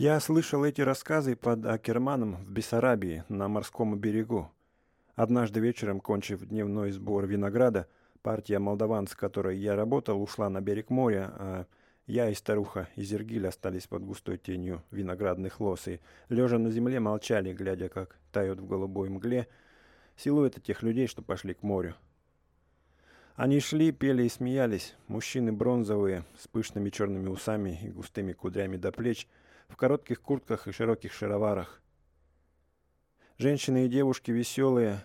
Я слышал эти рассказы под Акерманом в Бессарабии на морском берегу. Однажды вечером, кончив дневной сбор винограда, партия молдаван, с которой я работал, ушла на берег моря, а я и старуха Изергиль остались под густой тенью виноградных лос и, лежа на земле, молчали, глядя, как тают в голубой мгле силуэты тех людей, что пошли к морю. Они шли, пели и смеялись, мужчины бронзовые, с пышными черными усами и густыми кудрями до плеч – в коротких куртках и широких шароварах. Женщины и девушки веселые,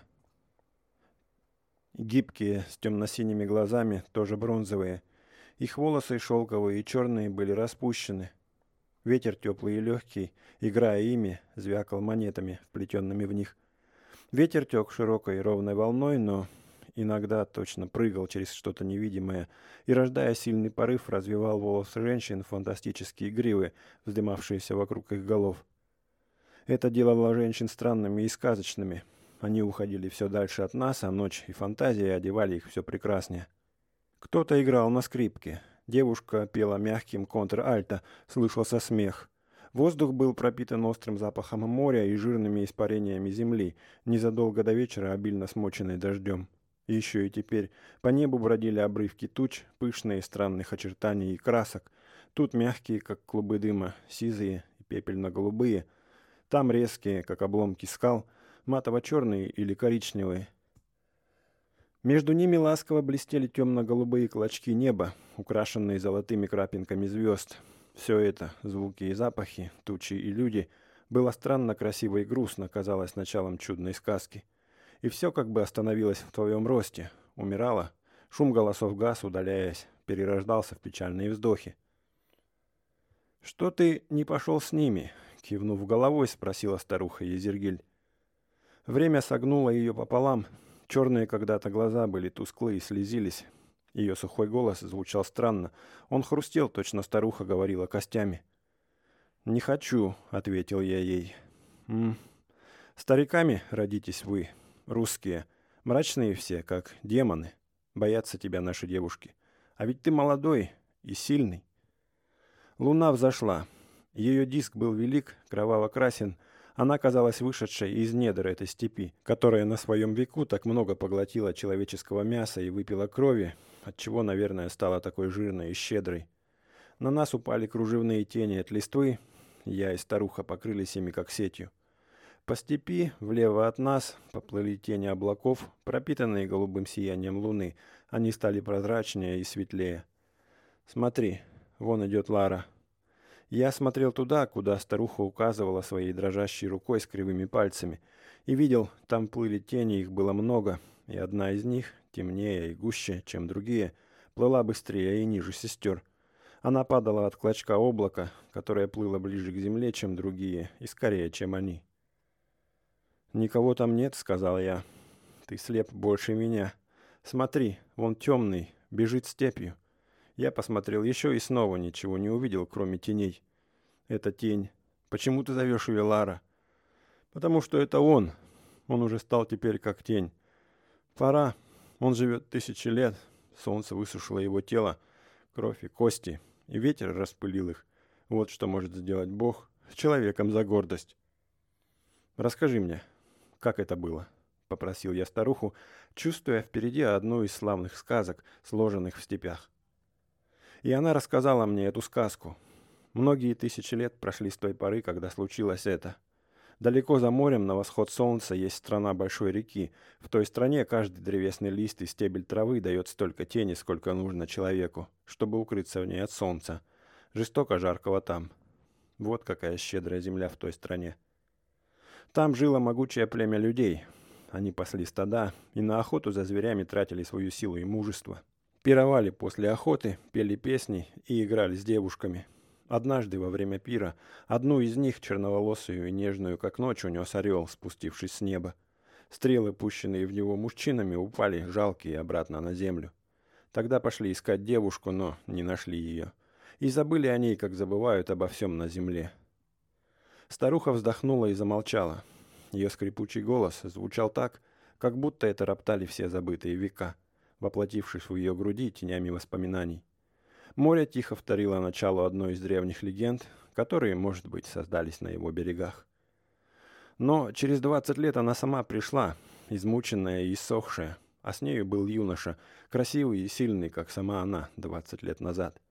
гибкие, с темно-синими глазами, тоже бронзовые. Их волосы шелковые и черные были распущены. Ветер теплый и легкий, играя ими, звякал монетами, вплетенными в них. Ветер тек широкой ровной волной, но иногда точно прыгал через что-то невидимое и, рождая сильный порыв, развивал волосы женщин фантастические гривы, вздымавшиеся вокруг их голов. Это делало женщин странными и сказочными. Они уходили все дальше от нас, а ночь и фантазии одевали их все прекраснее. Кто-то играл на скрипке. Девушка пела мягким контр-альто, слышался смех. Воздух был пропитан острым запахом моря и жирными испарениями земли, незадолго до вечера обильно смоченной дождем. Еще и теперь по небу бродили обрывки туч, пышные странных очертаний и красок. Тут мягкие, как клубы дыма, сизые и пепельно-голубые. Там резкие, как обломки скал, матово-черные или коричневые. Между ними ласково блестели темно-голубые клочки неба, украшенные золотыми крапинками звезд. Все это, звуки и запахи, тучи и люди, было странно красиво и грустно, казалось началом чудной сказки. И все как бы остановилось в твоем росте, умирало. Шум голосов газ, удаляясь, перерождался в печальные вздохи. «Что ты не пошел с ними?» — кивнув головой, спросила старуха Езергиль. Время согнуло ее пополам. Черные когда-то глаза были тусклые и слезились. Ее сухой голос звучал странно. Он хрустел, точно старуха говорила костями. «Не хочу», — ответил я ей. «М -м. «Стариками родитесь вы, русские. Мрачные все, как демоны. Боятся тебя наши девушки. А ведь ты молодой и сильный. Луна взошла. Ее диск был велик, кроваво-красен. Она казалась вышедшей из недр этой степи, которая на своем веку так много поглотила человеческого мяса и выпила крови, отчего, наверное, стала такой жирной и щедрой. На нас упали кружевные тени от листвы. Я и старуха покрылись ими, как сетью. По степи, влево от нас, поплыли тени облаков, пропитанные голубым сиянием луны. Они стали прозрачнее и светлее. «Смотри, вон идет Лара». Я смотрел туда, куда старуха указывала своей дрожащей рукой с кривыми пальцами, и видел, там плыли тени, их было много, и одна из них, темнее и гуще, чем другие, плыла быстрее и ниже сестер. Она падала от клочка облака, которое плыло ближе к земле, чем другие, и скорее, чем они. «Никого там нет», — сказал я. «Ты слеп больше меня. Смотри, вон темный, бежит степью». Я посмотрел еще и снова ничего не увидел, кроме теней. «Это тень. Почему ты зовешь ее Лара?» «Потому что это он. Он уже стал теперь как тень. Пора. Он живет тысячи лет. Солнце высушило его тело, кровь и кости, и ветер распылил их. Вот что может сделать Бог с человеком за гордость. Расскажи мне, как это было?» — попросил я старуху, чувствуя впереди одну из славных сказок, сложенных в степях. И она рассказала мне эту сказку. Многие тысячи лет прошли с той поры, когда случилось это. Далеко за морем, на восход солнца, есть страна большой реки. В той стране каждый древесный лист и стебель травы дает столько тени, сколько нужно человеку, чтобы укрыться в ней от солнца. Жестоко жаркого там. Вот какая щедрая земля в той стране. Там жило могучее племя людей. Они пасли стада и на охоту за зверями тратили свою силу и мужество. Пировали после охоты, пели песни и играли с девушками. Однажды во время пира одну из них, черноволосую и нежную, как ночь, унес орел, спустившись с неба. Стрелы, пущенные в него мужчинами, упали, жалкие, обратно на землю. Тогда пошли искать девушку, но не нашли ее. И забыли о ней, как забывают обо всем на земле. Старуха вздохнула и замолчала. Ее скрипучий голос звучал так, как будто это роптали все забытые века, воплотившись в ее груди тенями воспоминаний. Море тихо вторило начало одной из древних легенд, которые, может быть, создались на его берегах. Но через 20 лет она сама пришла, измученная и иссохшая, а с нею был юноша, красивый и сильный, как сама она 20 лет назад.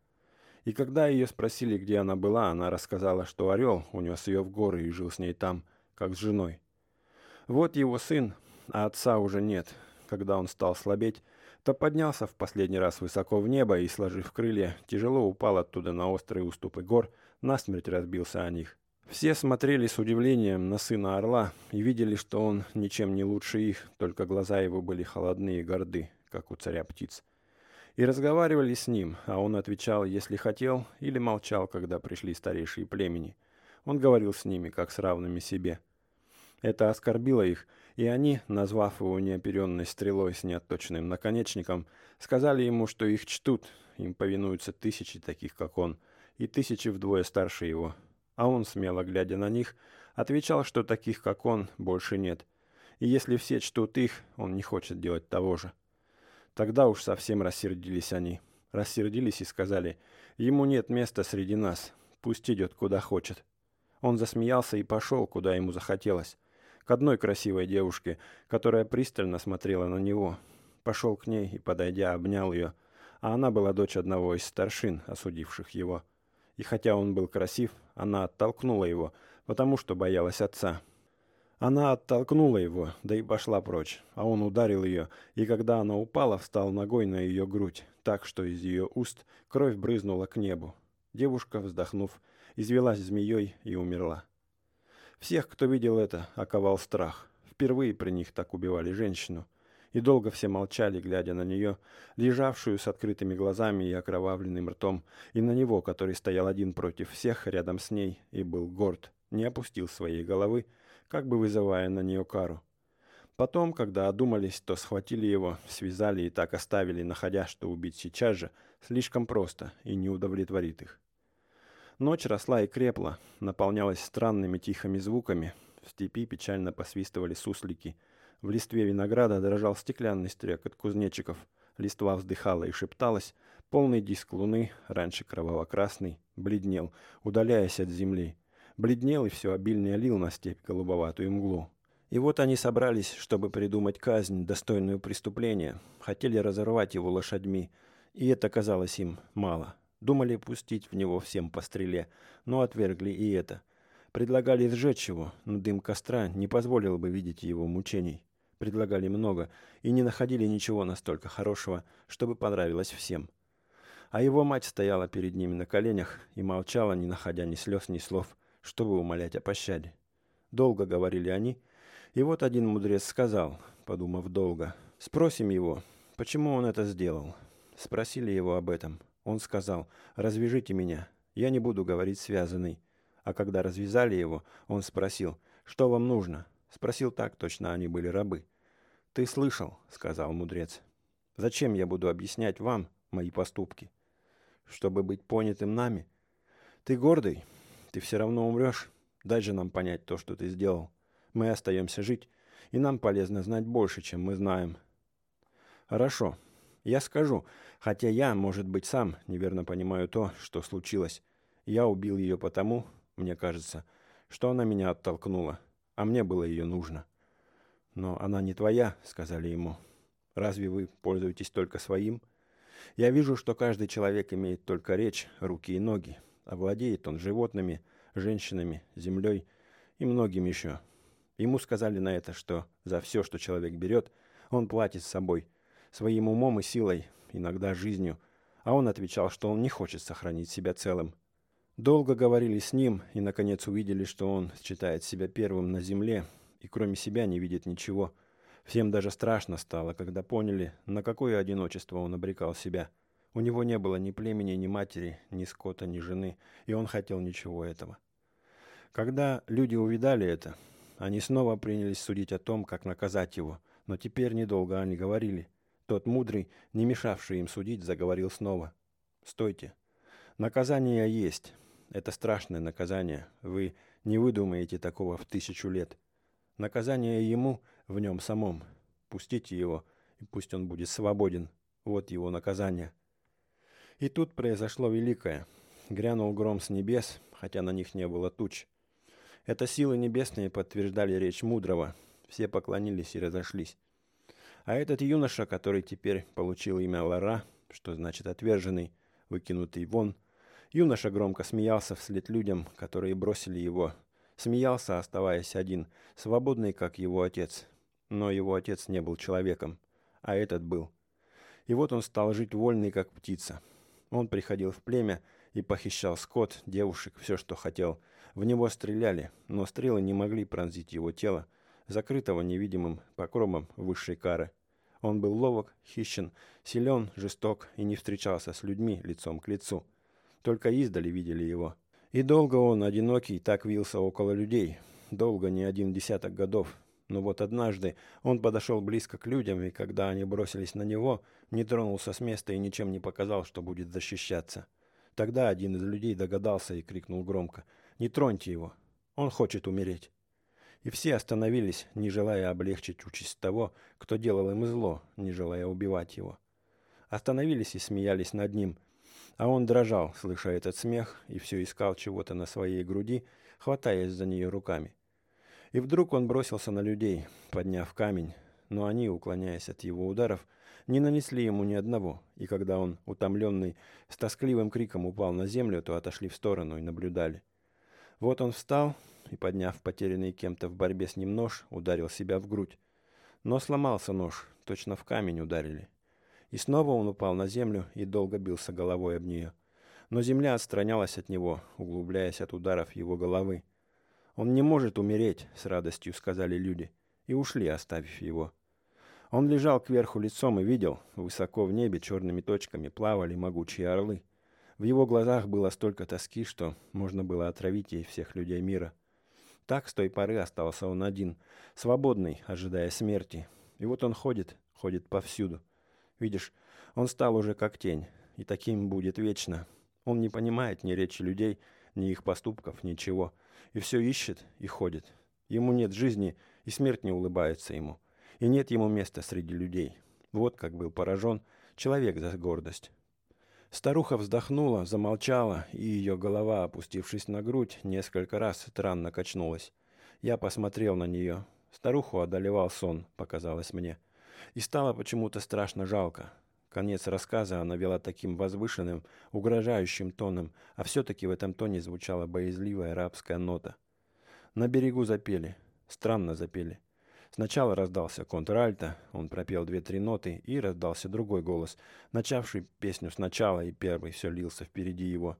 И когда ее спросили, где она была, она рассказала, что орел унес ее в горы и жил с ней там, как с женой. Вот его сын, а отца уже нет. Когда он стал слабеть, то поднялся в последний раз высоко в небо и, сложив крылья, тяжело упал оттуда на острые уступы гор, насмерть разбился о них. Все смотрели с удивлением на сына орла и видели, что он ничем не лучше их, только глаза его были холодные и горды, как у царя птиц. И разговаривали с ним, а он отвечал, если хотел, или молчал, когда пришли старейшие племени. Он говорил с ними, как с равными себе. Это оскорбило их, и они, назвав его неоперенной стрелой с неотточенным наконечником, сказали ему, что их чтут, им повинуются тысячи таких, как он, и тысячи вдвое старше его. А он, смело глядя на них, отвечал, что таких, как он, больше нет. И если все чтут их, он не хочет делать того же. Тогда уж совсем рассердились они. Рассердились и сказали, ему нет места среди нас, пусть идет куда хочет. Он засмеялся и пошел, куда ему захотелось к одной красивой девушке, которая пристально смотрела на него. Пошел к ней и, подойдя, обнял ее, а она была дочь одного из старшин, осудивших его. И хотя он был красив, она оттолкнула его, потому что боялась отца. Она оттолкнула его, да и пошла прочь, а он ударил ее, и когда она упала, встал ногой на ее грудь, так что из ее уст кровь брызнула к небу. Девушка, вздохнув, извелась змеей и умерла. Всех, кто видел это, оковал страх. Впервые при них так убивали женщину. И долго все молчали, глядя на нее, лежавшую с открытыми глазами и окровавленным ртом, и на него, который стоял один против всех рядом с ней и был горд, не опустил своей головы, как бы вызывая на нее кару. Потом, когда одумались, то схватили его, связали и так оставили, находя, что убить сейчас же слишком просто и не удовлетворит их. Ночь росла и крепла, наполнялась странными тихими звуками. В степи печально посвистывали суслики. В листве винограда дрожал стеклянный стрекот кузнечиков. Листва вздыхала и шепталась. Полный диск луны, раньше кроваво-красный, бледнел, удаляясь от земли. Бледнел и все обильнее лил на степь голубоватую мглу. И вот они собрались, чтобы придумать казнь, достойную преступления. Хотели разорвать его лошадьми, и это казалось им мало. Думали пустить в него всем по стреле, но отвергли и это. Предлагали сжечь его, но дым костра не позволил бы видеть его мучений. Предлагали много и не находили ничего настолько хорошего, чтобы понравилось всем. А его мать стояла перед ними на коленях и молчала, не находя ни слез, ни слов, чтобы умолять о пощаде. Долго говорили они, и вот один мудрец сказал, подумав долго, «Спросим его, почему он это сделал?» Спросили его об этом – он сказал, «Развяжите меня, я не буду говорить связанный». А когда развязали его, он спросил, «Что вам нужно?» Спросил так, точно они были рабы. «Ты слышал», — сказал мудрец. «Зачем я буду объяснять вам мои поступки? Чтобы быть понятым нами? Ты гордый, ты все равно умрешь. Дай же нам понять то, что ты сделал. Мы остаемся жить, и нам полезно знать больше, чем мы знаем». «Хорошо, я скажу, хотя я, может быть, сам неверно понимаю то, что случилось. Я убил ее потому, мне кажется, что она меня оттолкнула, а мне было ее нужно. Но она не твоя, сказали ему. Разве вы пользуетесь только своим? Я вижу, что каждый человек имеет только речь, руки и ноги, а владеет он животными, женщинами, землей и многим еще. Ему сказали на это, что за все, что человек берет, он платит с собой – своим умом и силой, иногда жизнью, а он отвечал, что он не хочет сохранить себя целым. Долго говорили с ним и, наконец, увидели, что он считает себя первым на земле и кроме себя не видит ничего. Всем даже страшно стало, когда поняли, на какое одиночество он обрекал себя. У него не было ни племени, ни матери, ни скота, ни жены, и он хотел ничего этого. Когда люди увидали это, они снова принялись судить о том, как наказать его, но теперь недолго они говорили – тот мудрый, не мешавший им судить, заговорил снова. «Стойте. Наказание есть. Это страшное наказание. Вы не выдумаете такого в тысячу лет. Наказание ему в нем самом. Пустите его, и пусть он будет свободен. Вот его наказание». И тут произошло великое. Грянул гром с небес, хотя на них не было туч. Это силы небесные подтверждали речь мудрого. Все поклонились и разошлись. А этот юноша, который теперь получил имя Лара, что значит «отверженный», выкинутый вон, юноша громко смеялся вслед людям, которые бросили его. Смеялся, оставаясь один, свободный, как его отец. Но его отец не был человеком, а этот был. И вот он стал жить вольный, как птица. Он приходил в племя и похищал скот, девушек, все, что хотел. В него стреляли, но стрелы не могли пронзить его тело, закрытого невидимым покровом высшей кары. Он был ловок, хищен, силен, жесток и не встречался с людьми лицом к лицу. Только издали видели его. И долго он, одинокий, так вился около людей. Долго, не один десяток годов. Но вот однажды он подошел близко к людям, и когда они бросились на него, не тронулся с места и ничем не показал, что будет защищаться. Тогда один из людей догадался и крикнул громко «Не троньте его! Он хочет умереть!» И все остановились, не желая облегчить участь того, кто делал им зло, не желая убивать его. Остановились и смеялись над ним, а он дрожал, слыша этот смех, и все искал чего-то на своей груди, хватаясь за нее руками. И вдруг он бросился на людей, подняв камень, но они, уклоняясь от его ударов, не нанесли ему ни одного, и когда он, утомленный, с тоскливым криком упал на землю, то отошли в сторону и наблюдали. Вот он встал и, подняв потерянный кем-то в борьбе с ним нож, ударил себя в грудь. Но сломался нож, точно в камень ударили. И снова он упал на землю и долго бился головой об нее. Но земля отстранялась от него, углубляясь от ударов его головы. «Он не может умереть», — с радостью сказали люди, и ушли, оставив его. Он лежал кверху лицом и видел, высоко в небе черными точками плавали могучие орлы. В его глазах было столько тоски, что можно было отравить ей всех людей мира. Так с той поры остался он один, свободный, ожидая смерти. И вот он ходит, ходит повсюду. Видишь, он стал уже как тень, и таким будет вечно. Он не понимает ни речи людей, ни их поступков, ничего. И все ищет и ходит. Ему нет жизни, и смерть не улыбается ему. И нет ему места среди людей. Вот как был поражен человек за гордость. Старуха вздохнула, замолчала, и ее голова, опустившись на грудь, несколько раз странно качнулась. Я посмотрел на нее. Старуху одолевал сон, показалось мне. И стало почему-то страшно жалко. Конец рассказа она вела таким возвышенным, угрожающим тоном, а все-таки в этом тоне звучала боязливая арабская нота. На берегу запели. Странно запели. Сначала раздался контральто, он пропел две-три ноты, и раздался другой голос, начавший песню сначала, и первый все лился впереди его.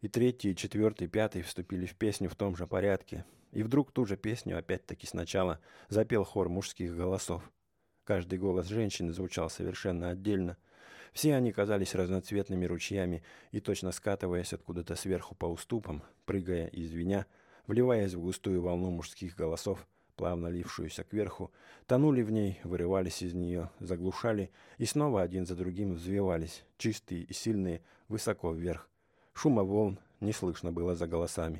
И третий, и четвертый, и пятый вступили в песню в том же порядке. И вдруг ту же песню, опять-таки сначала, запел хор мужских голосов. Каждый голос женщины звучал совершенно отдельно. Все они казались разноцветными ручьями и, точно скатываясь откуда-то сверху по уступам, прыгая и звеня, вливаясь в густую волну мужских голосов, плавно лившуюся кверху, тонули в ней, вырывались из нее, заглушали и снова один за другим взвивались, чистые и сильные, высоко вверх. Шума волн не слышно было за голосами.